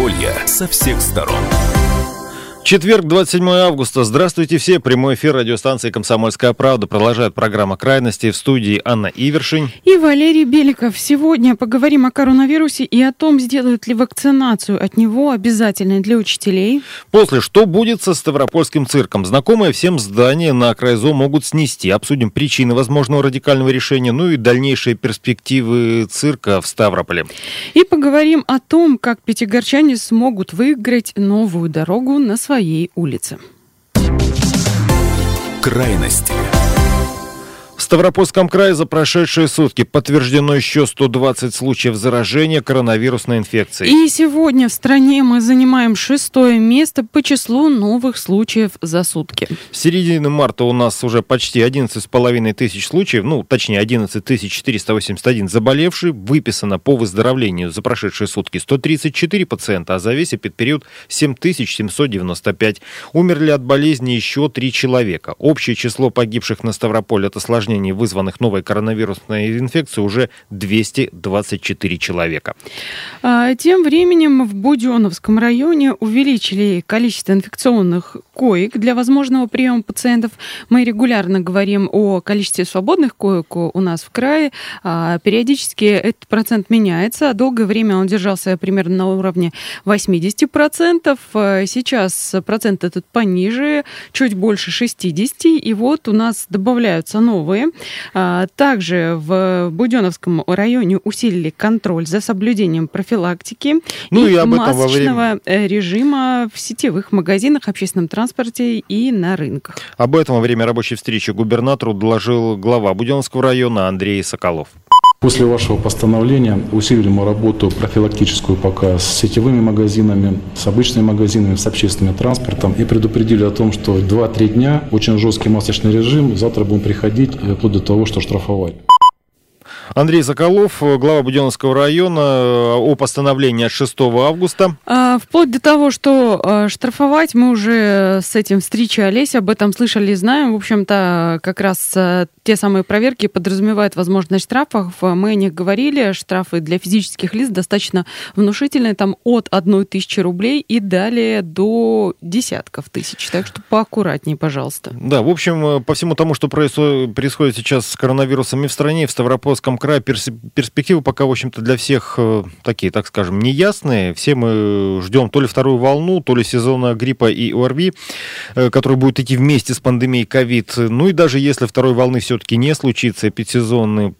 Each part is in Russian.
Ставрополья со всех сторон. Четверг, 27 августа. Здравствуйте все. Прямой эфир радиостанции «Комсомольская правда» продолжает программа «Крайности» в студии Анна Ивершин. И Валерий Беликов. Сегодня поговорим о коронавирусе и о том, сделают ли вакцинацию от него обязательной для учителей. После, что будет со Ставропольским цирком? Знакомое всем здание на окраизо могут снести. Обсудим причины возможного радикального решения, ну и дальнейшие перспективы цирка в Ставрополе. И поговорим о том, как пятигорчане смогут выиграть новую дорогу на своей своей улице. Крайности. В Ставропольском крае за прошедшие сутки подтверждено еще 120 случаев заражения коронавирусной инфекцией. И сегодня в стране мы занимаем шестое место по числу новых случаев за сутки. С середины марта у нас уже почти 11,5 тысяч случаев, ну, точнее, 11 481 заболевшие, выписано по выздоровлению за прошедшие сутки 134 пациента, а за весь этот период 7795. Умерли от болезни еще 3 человека. Общее число погибших на Ставрополе от осложнений осложнений, вызванных новой коронавирусной инфекцией, уже 224 человека. А, тем временем в Буденновском районе увеличили количество инфекционных коек для возможного приема пациентов. Мы регулярно говорим о количестве свободных коек у нас в крае. А, периодически этот процент меняется. Долгое время он держался примерно на уровне 80%. А, сейчас процент этот пониже, чуть больше 60%. И вот у нас добавляются новые также в Буденовском районе усилили контроль за соблюдением профилактики ну, и, и масочного время... Э, режима в сетевых магазинах, общественном транспорте и на рынках. Об этом во время рабочей встречи губернатору доложил глава Буденовского района Андрей Соколов. После вашего постановления усилили мы работу профилактическую пока с сетевыми магазинами, с обычными магазинами, с общественным транспортом и предупредили о том, что 2-3 дня очень жесткий масочный режим, завтра будем приходить э, вплоть до того, что штрафовать. Андрей Соколов, глава Буденновского района, э, о постановлении от 6 августа. А, вплоть до того, что э, штрафовать, мы уже с этим встречались, об этом слышали и знаем. В общем-то, как раз э, те самые проверки подразумевают возможность штрафов. Мы о них говорили. Штрафы для физических лиц достаточно внушительные, там от 1 тысячи рублей и далее до десятков тысяч. Так что поаккуратнее, пожалуйста. Да, в общем, по всему тому, что происходит сейчас с коронавирусами в стране, в Ставропольском крае перспективы пока, в общем-то, для всех э, такие, так скажем, неясные. Все мы ждем то ли вторую волну, то ли сезона гриппа и ОРВИ, э, который будет идти вместе с пандемией ковид. Ну и даже если второй волны все-таки не случится, эпидсезонный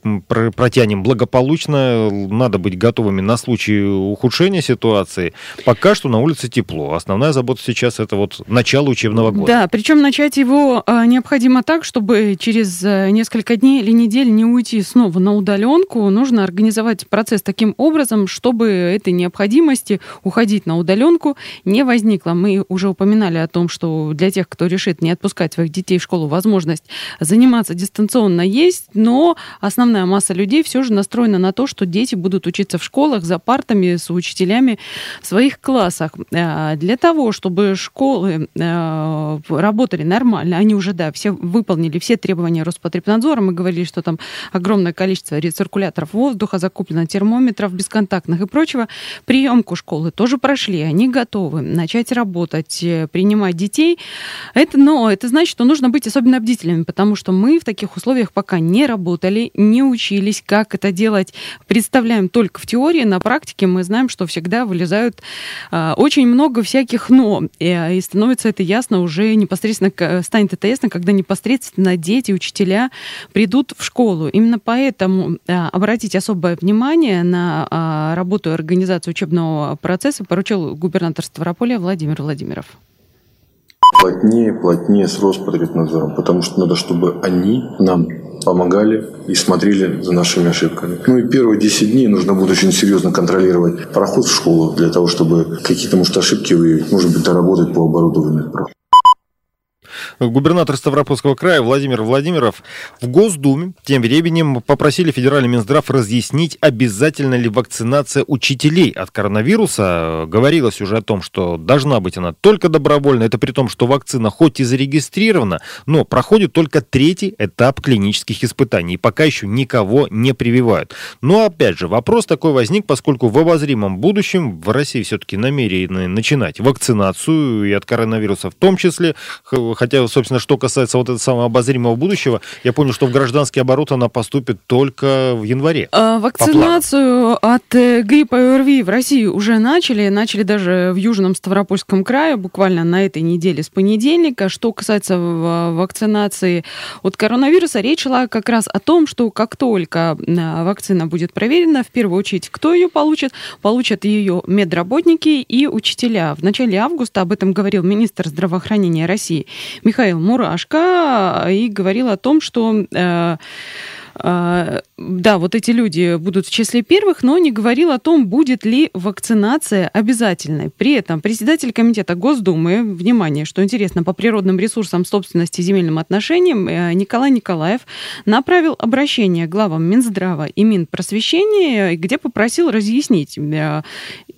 протянем благополучно, надо быть готовыми на случай ухудшения ситуации. Пока что на улице тепло. Основная забота сейчас это вот начало учебного года. Да, причем начать его а, необходимо так, чтобы через э, несколько дней или недель не уйти снова на удар удаленку, нужно организовать процесс таким образом, чтобы этой необходимости уходить на удаленку не возникло. Мы уже упоминали о том, что для тех, кто решит не отпускать своих детей в школу, возможность заниматься дистанционно есть, но основная масса людей все же настроена на то, что дети будут учиться в школах за партами с учителями в своих классах. Э, для того, чтобы школы э, работали нормально, они уже, да, все выполнили все требования Роспотребнадзора, мы говорили, что там огромное количество рециркуляторов воздуха, закуплено термометров бесконтактных и прочего. Приемку школы тоже прошли, они готовы начать работать, э, принимать детей. Это, но это значит, что нужно быть особенно бдительными, потому что мы в таких условиях пока не работали, не учились, как это делать. Представляем только в теории, на практике мы знаем, что всегда вылезают э, очень много всяких «но», и, э, и становится это ясно уже непосредственно, станет это ясно, когда непосредственно дети, учителя придут в школу. Именно поэтому обратить особое внимание на а, работу и организацию учебного процесса поручил губернатор Ставрополя Владимир Владимиров. Плотнее, плотнее с Роспотребнадзором, потому что надо, чтобы они нам помогали и смотрели за нашими ошибками. Ну и первые 10 дней нужно будет очень серьезно контролировать проход в школу для того, чтобы какие-то, может, ошибки выявить, может быть, доработать по оборудованию. Губернатор Ставропольского края Владимир Владимиров в Госдуме тем временем попросили федеральный Минздрав разъяснить, обязательно ли вакцинация учителей от коронавируса. Говорилось уже о том, что должна быть она только добровольно. Это при том, что вакцина хоть и зарегистрирована, но проходит только третий этап клинических испытаний. И пока еще никого не прививают. Но опять же, вопрос такой возник, поскольку в обозримом будущем в России все-таки намерены начинать вакцинацию и от коронавируса в том числе. Хотя, собственно, что касается вот этого самого обозримого будущего, я понял, что в гражданский оборот она поступит только в январе. А, вакцинацию от э, гриппа и ОРВИ в России уже начали. Начали даже в Южном Ставропольском крае буквально на этой неделе с понедельника. Что касается вакцинации от коронавируса, речь шла как раз о том, что как только а, вакцина будет проверена, в первую очередь, кто ее получит? Получат ее медработники и учителя. В начале августа об этом говорил министр здравоохранения России Михаил Мурашко и говорил о том, что э, а, да, вот эти люди будут в числе первых, но не говорил о том, будет ли вакцинация обязательной. При этом председатель комитета Госдумы, внимание, что интересно, по природным ресурсам собственности и земельным отношениям э, Николай Николаев направил обращение главам Минздрава и Минпросвещения, где попросил разъяснить, э,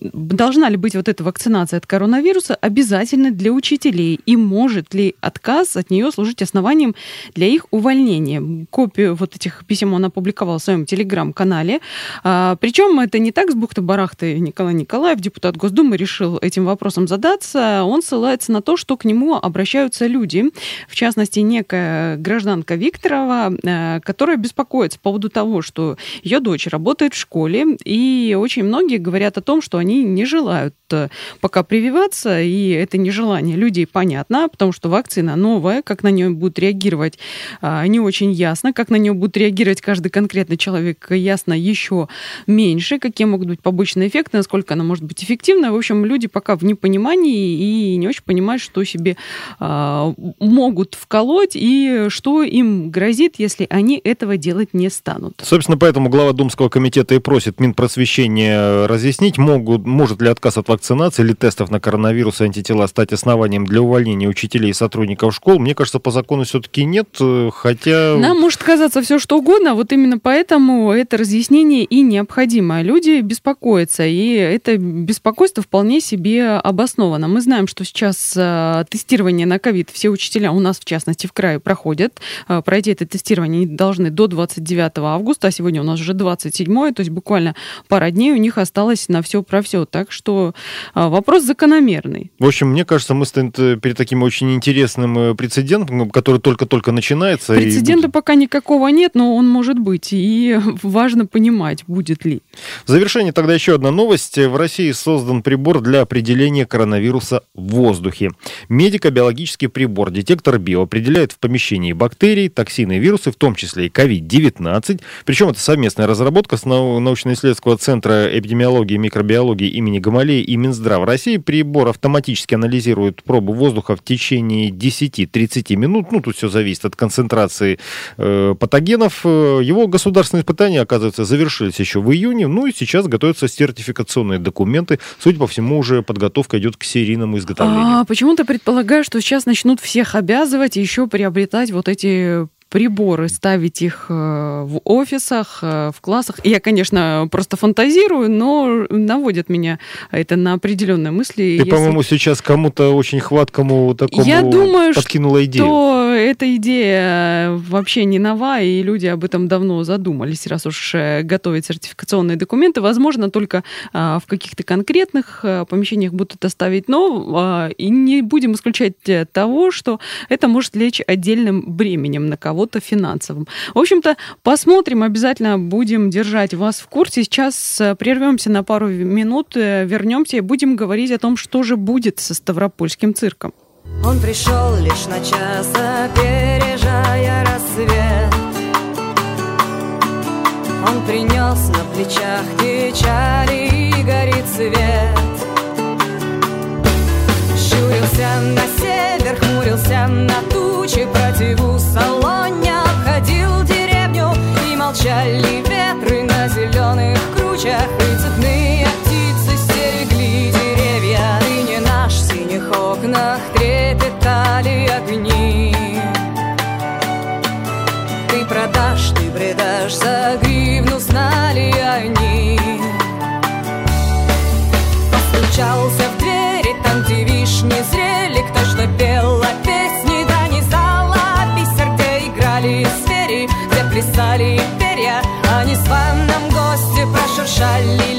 должна ли быть вот эта вакцинация от коронавируса обязательно для учителей и может ли отказ от нее служить основанием для их увольнения. Копию вот этих писем он опубликовал в своем телеграм-канале. А, причем это не так с бухты-барахты Николай Николаев, депутат Госдумы, решил этим вопросом задаться. Он ссылается на то, что к нему обращаются люди, в частности, некая гражданка Викторова, а, которая беспокоится по поводу того, что ее дочь работает в школе, и очень многие говорят о том, что они не желают э, пока прививаться, и это нежелание людей понятно, потому что вакцина новая, как на нее будут реагировать, а, не очень ясно, как на нее будет реагировать каждый конкретный человек, ясно еще меньше, какие могут быть побочные эффекты, насколько она может быть эффективна. В общем, люди пока в непонимании и не очень понимают, что себе а, могут вколоть и что им грозит, если они этого делать не станут. Собственно, поэтому глава Думского комитета и просит Минпросвещения разъяснить, могут может ли отказ от вакцинации или тестов на коронавирус и антитела стать основанием для увольнения учителей и сотрудников школ? Мне кажется, по закону все-таки нет, э, хотя... Нам может казаться все что угодно, вот именно поэтому это разъяснение и необходимо. Люди беспокоятся, и это беспокойство вполне себе обосновано. Мы знаем, что сейчас э, тестирование на ковид все учителя у нас, в частности, в крае проходят. Э, пройти это тестирование должны до 29 августа, а сегодня у нас уже 27, то есть буквально пара дней у них осталось на все про все. Так что а, вопрос закономерный. В общем, мне кажется, мы стоим перед таким очень интересным э, прецедентом, который только-только начинается. Прецедента и... пока никакого нет, но он может быть. И важно понимать, будет ли. В завершение тогда еще одна новость. В России создан прибор для определения коронавируса в воздухе. Медико-биологический прибор, детектор био, определяет в помещении бактерии, токсины и вирусы, в том числе и COVID-19. Причем это совместная разработка с научно-исследовательского центра эпидемиологии и микробиологии имени Гамалеи и Минздрав России прибор автоматически анализирует пробу воздуха в течение 10-30 минут. Ну, тут все зависит от концентрации э, патогенов. Э, его государственные испытания, оказывается, завершились еще в июне. Ну и сейчас готовятся сертификационные документы. Судя по всему, уже подготовка идет к серийному изготовлению. А почему ты предполагаешь, что сейчас начнут всех обязывать еще приобретать вот эти приборы, ставить их э, в офисах, э, в классах. Я, конечно, просто фантазирую, но наводит меня это на определенные мысли. Ты, Если... по-моему, сейчас кому-то очень хваткому такому Я думаю, подкинула идею. что эта идея вообще не нова, и люди об этом давно задумались, раз уж э, готовят сертификационные документы. Возможно, только в каких-то конкретных помещениях будут это ставить, но и не будем исключать того, что это может лечь отдельным бременем на кого кого-то финансовым. В общем-то, посмотрим, обязательно будем держать вас в курсе. Сейчас э, прервемся на пару минут, э, вернемся и будем говорить о том, что же будет со Ставропольским цирком. Он пришел лишь на час, опережая рассвет. Он принес на плечах печали и горит свет. Щурился на север, хмурился на тучи противу салоне Обходил деревню и молчали ветры на зеленых кручах deixar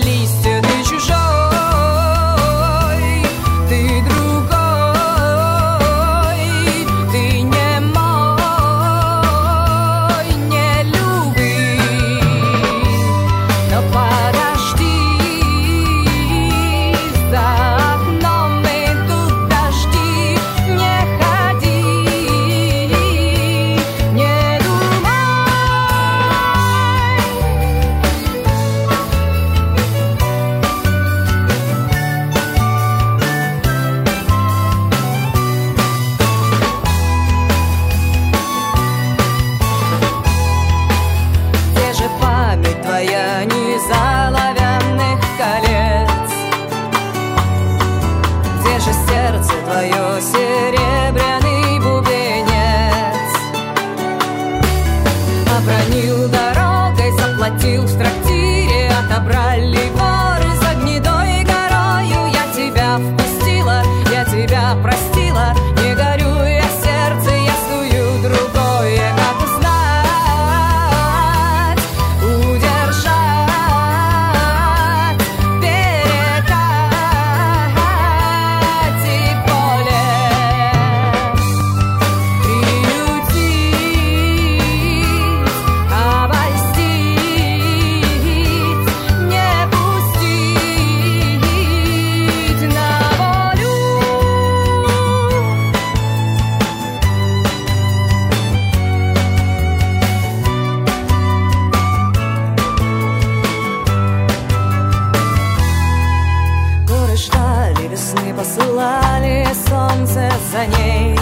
за ней.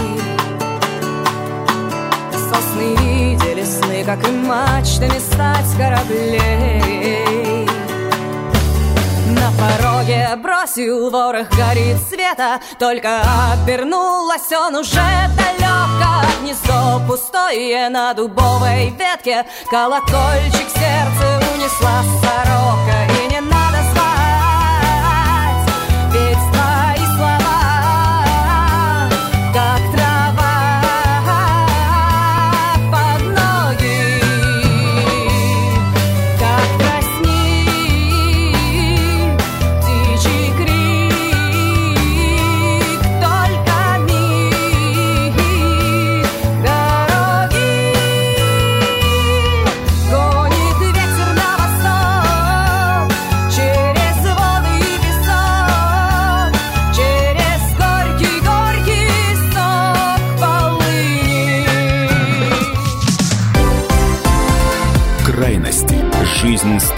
Сосны видели сны, как и мачтами стать кораблей. На пороге бросил ворох горит света, Только обернулась он уже далеко. Гнездо пустое на дубовой ветке, Колокольчик сердце унесла сорока,